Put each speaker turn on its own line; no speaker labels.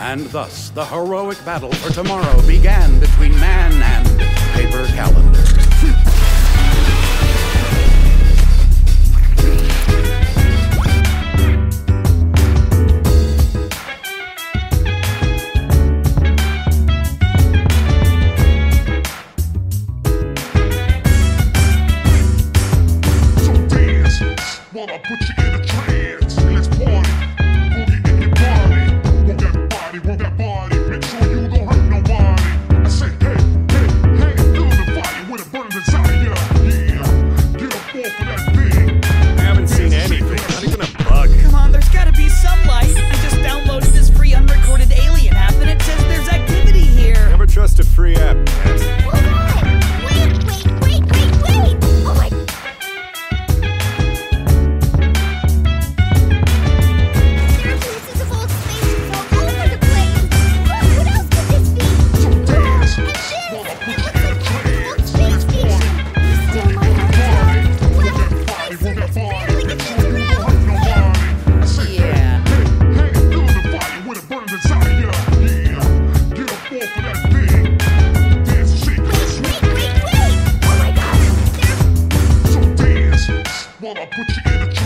And thus the heroic battle for tomorrow began between man and paper calendar.
Wanna put you in a trance
to free app.
I put you in a